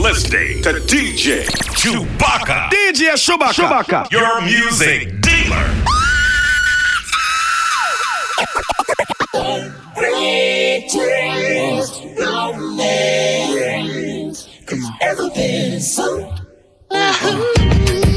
listening to DJ Chewbacca. DJ Chewbacca. Chewbacca. Your music dealer. Come on. Ever been so? So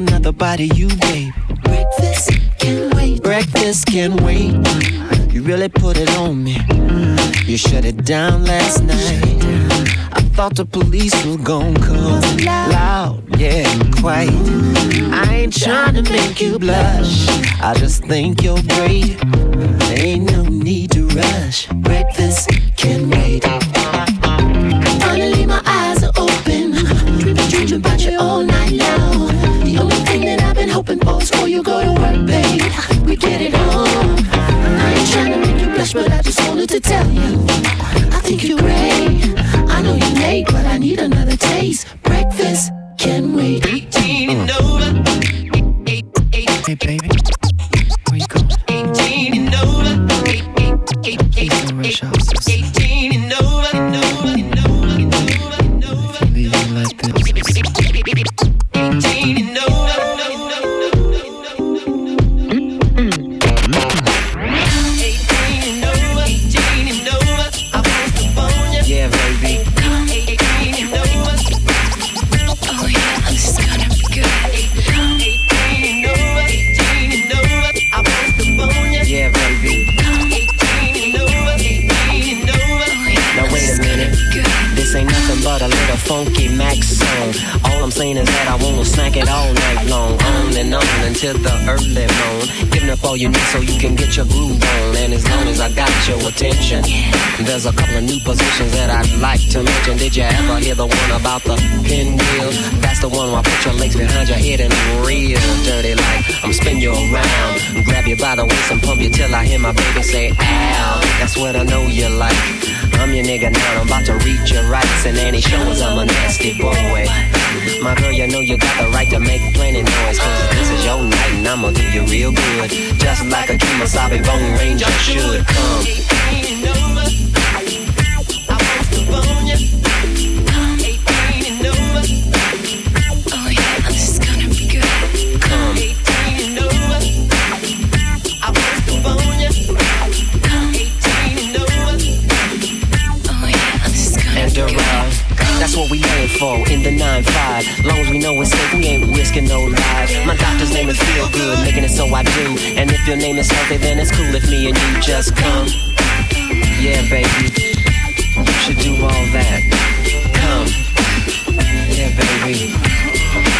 another of you, babe. Breakfast can wait. Breakfast can wait. You really put it on me. You shut it down last night. I thought the police was gon' come. Loud, yeah, quite. I ain't trying to make you blush. I just think you're great. There ain't no need to rush. Breakfast can wait. I finally, my eyes are open. Dreaming, dreaming about you all night for is for you go to work, babe. We get it on. I ain't trying to make you blush, but I just wanted to tell you. I think you're great. I know you're late, but I need another taste. Breakfast up all you need so you can get your groove on. And as long as I got your attention, there's a couple of new positions that I'd like to mention. Did you ever hear the one about the pinwheel? That's the one where I put your legs behind your head and real dirty like I'm spin you around, grab you by the waist and pump you till I hear my baby say ow. That's what I know you like. I'm your nigga now, I'm about to read your rights and any shows I'm a nasty boy. My girl, you know you got the right to make plenty noise, cause this is your night and I'ma do you real good. Just like a Kemosabe Bone Ranger should come. 9-5. Long as we know it's safe, we ain't risking no lives. My doctor's name is Feel Good, making it so I do. And if your name is healthy, then it's cool if me and you just come. Yeah, baby, you should do all that. Come. Yeah, baby.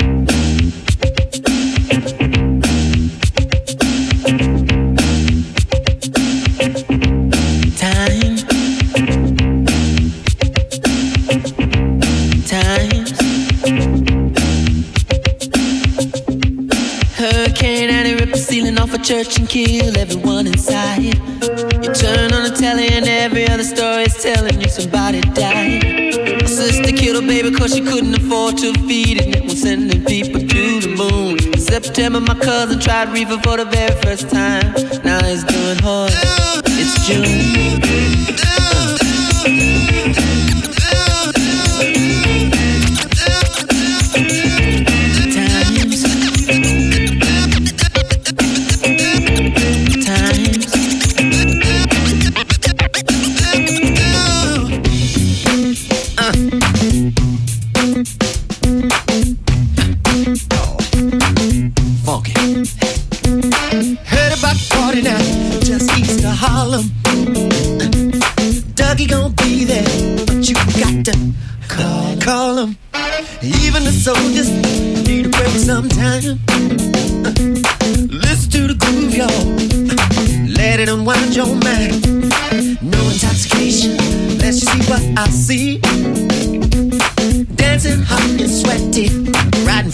A church and kill everyone inside. You turn on the telly and every other story is telling you somebody died. My sister killed her baby cause she couldn't afford to feed it. And was sending people to the moon. In September, my cousin tried reefer for the very first time. Now he's doing hard. It's June.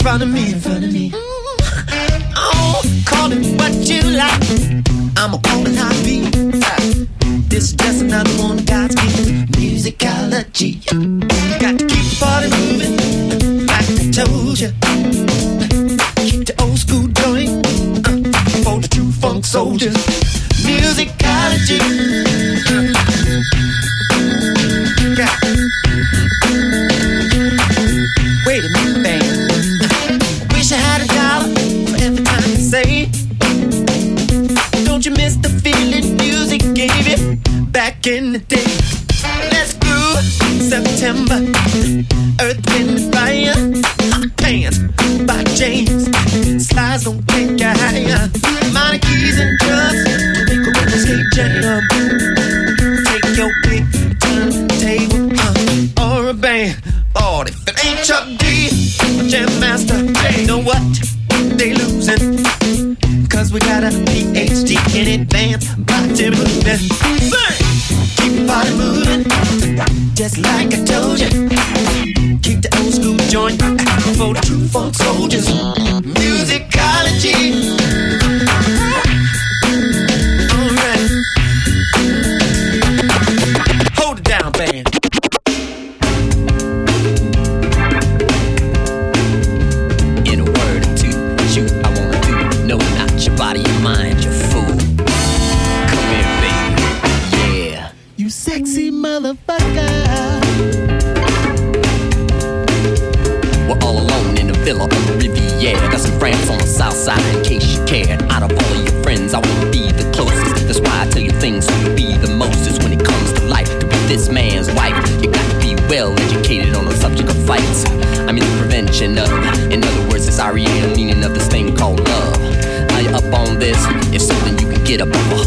Front of me, in front of me. Oh, call it what you like. I'ma call it how it. Uh, This is just another one of God's gifts. Musicology. Got to keep the party moving, like I told you. Keep the old school joint uh, for the true funk soldiers. Friends on the south side in case you cared. Out of all of your friends, I wanna be the closest. That's why I tell you things so you'll be the mostest when it comes to life. To be this man's wife, you got to be well educated on the subject of fights. I mean, the prevention of. In other words, it's REA, the meaning of this thing called love. Are you up on this? If something you can get up off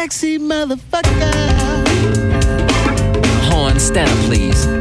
Sexy motherfucker. Horn, stand up, please.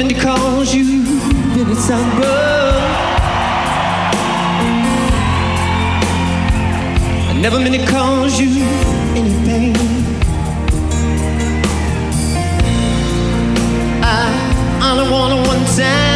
and he calls you, then it's unwrung. I never meant to cause you any pain. I only want one time.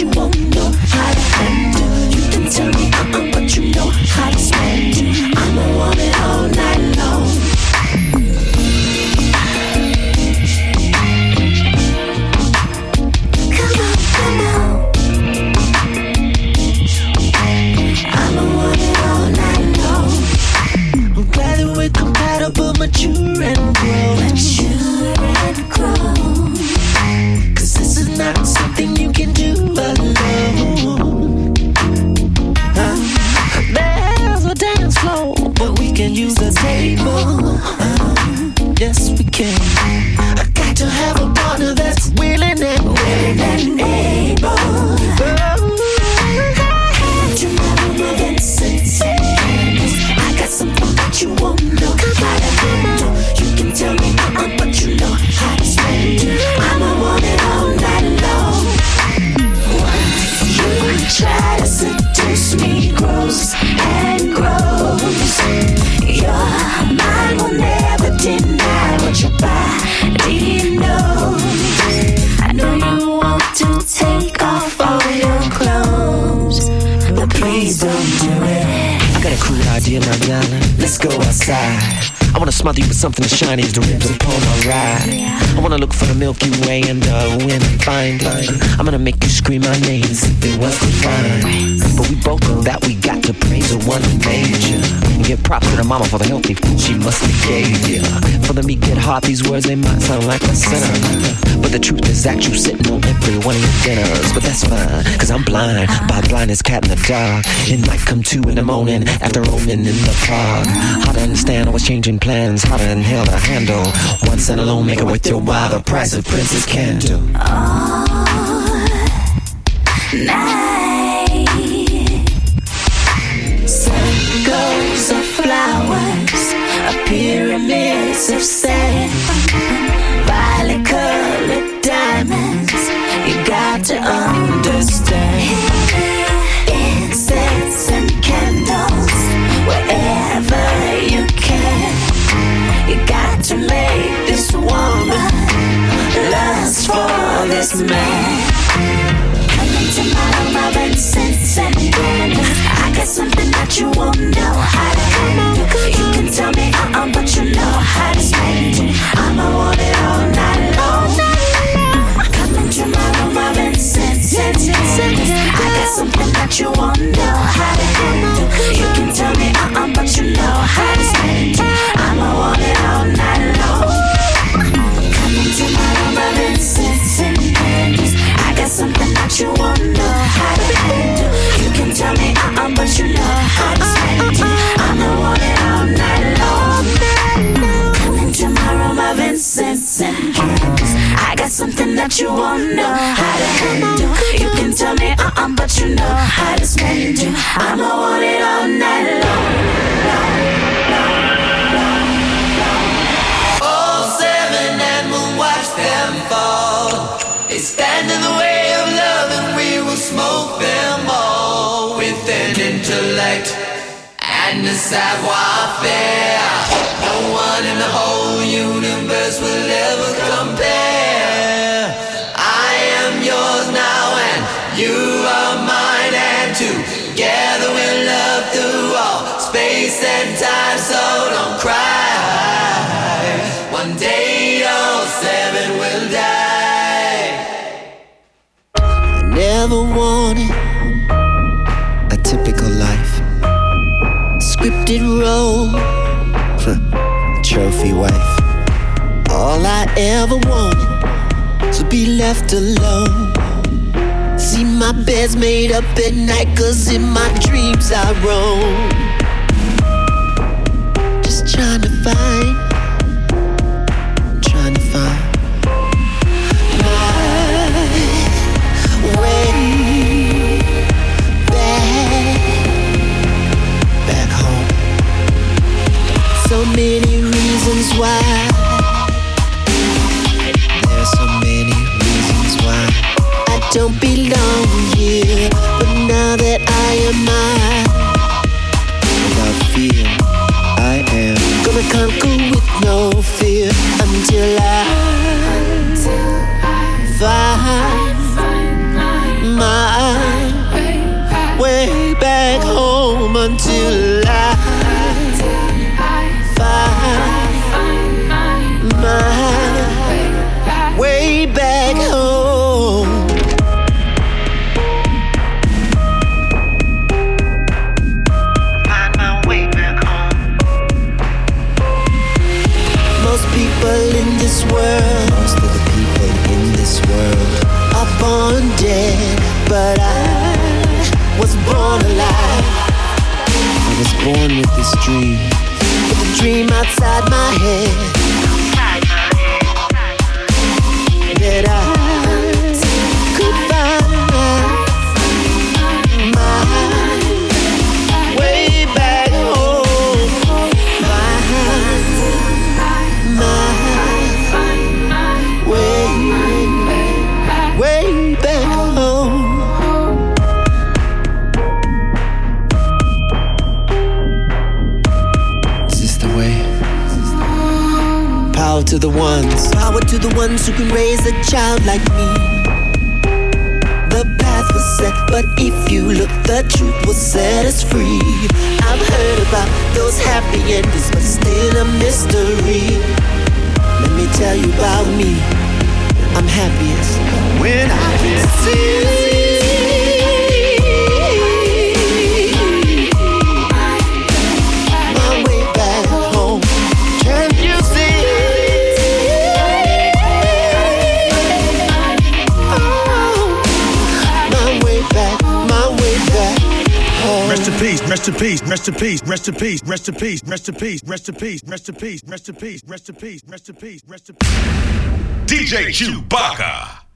you want. something as shiny as the rims upon my ride. I wanna look for the Milky Way and uh, the wind and find it. I'm gonna make you scream my name if it was divine. But we both know that we got to praise the one who made you. And give props to the mama for the healthy food she must have gave you. For the meek at heart, these words they might sound like a sinner. But the truth is that you sitting on every one of your dinners. But that's fine, cause I'm blind. By blindness, cat in the dark. It might come two in the morning after roaming in the park. How to understand I was changing plans, how to inhale the handle. Once and alone, make it your while. The price of princess can do. Oh, night. Circles of flowers, a pyramid of sand. To understand. Incense and candles, wherever you can. You got to make this woman lust for this man. Come into my room of incense and candles. I got something that you won't know how to handle. You can tell me uh-uh, but you know how to spend. I'ma want it all something that you know how to handle. You can tell me uh-uh, but you know how to spend. I'ma want it all that you won't know how to handle. You can tell me uh-uh, but you know how to spend it. I'ma want it all night long. All seven and we'll watch them fall. They stand in the way of love and we will smoke them all with an intellect and a savoir-faire. No one in the whole universe will ever compare. Never wanted a typical life. Scripted role, trophy wife. All I ever wanted to be left alone. See my bed's made up at night, cause in my dreams I roam. Just trying to find, peace, rest in peace, rest in peace, rest in peace, rest in peace, rest in peace, rest in peace, rest in peace, rest in peace, rest in peace. DJ Chewbacca.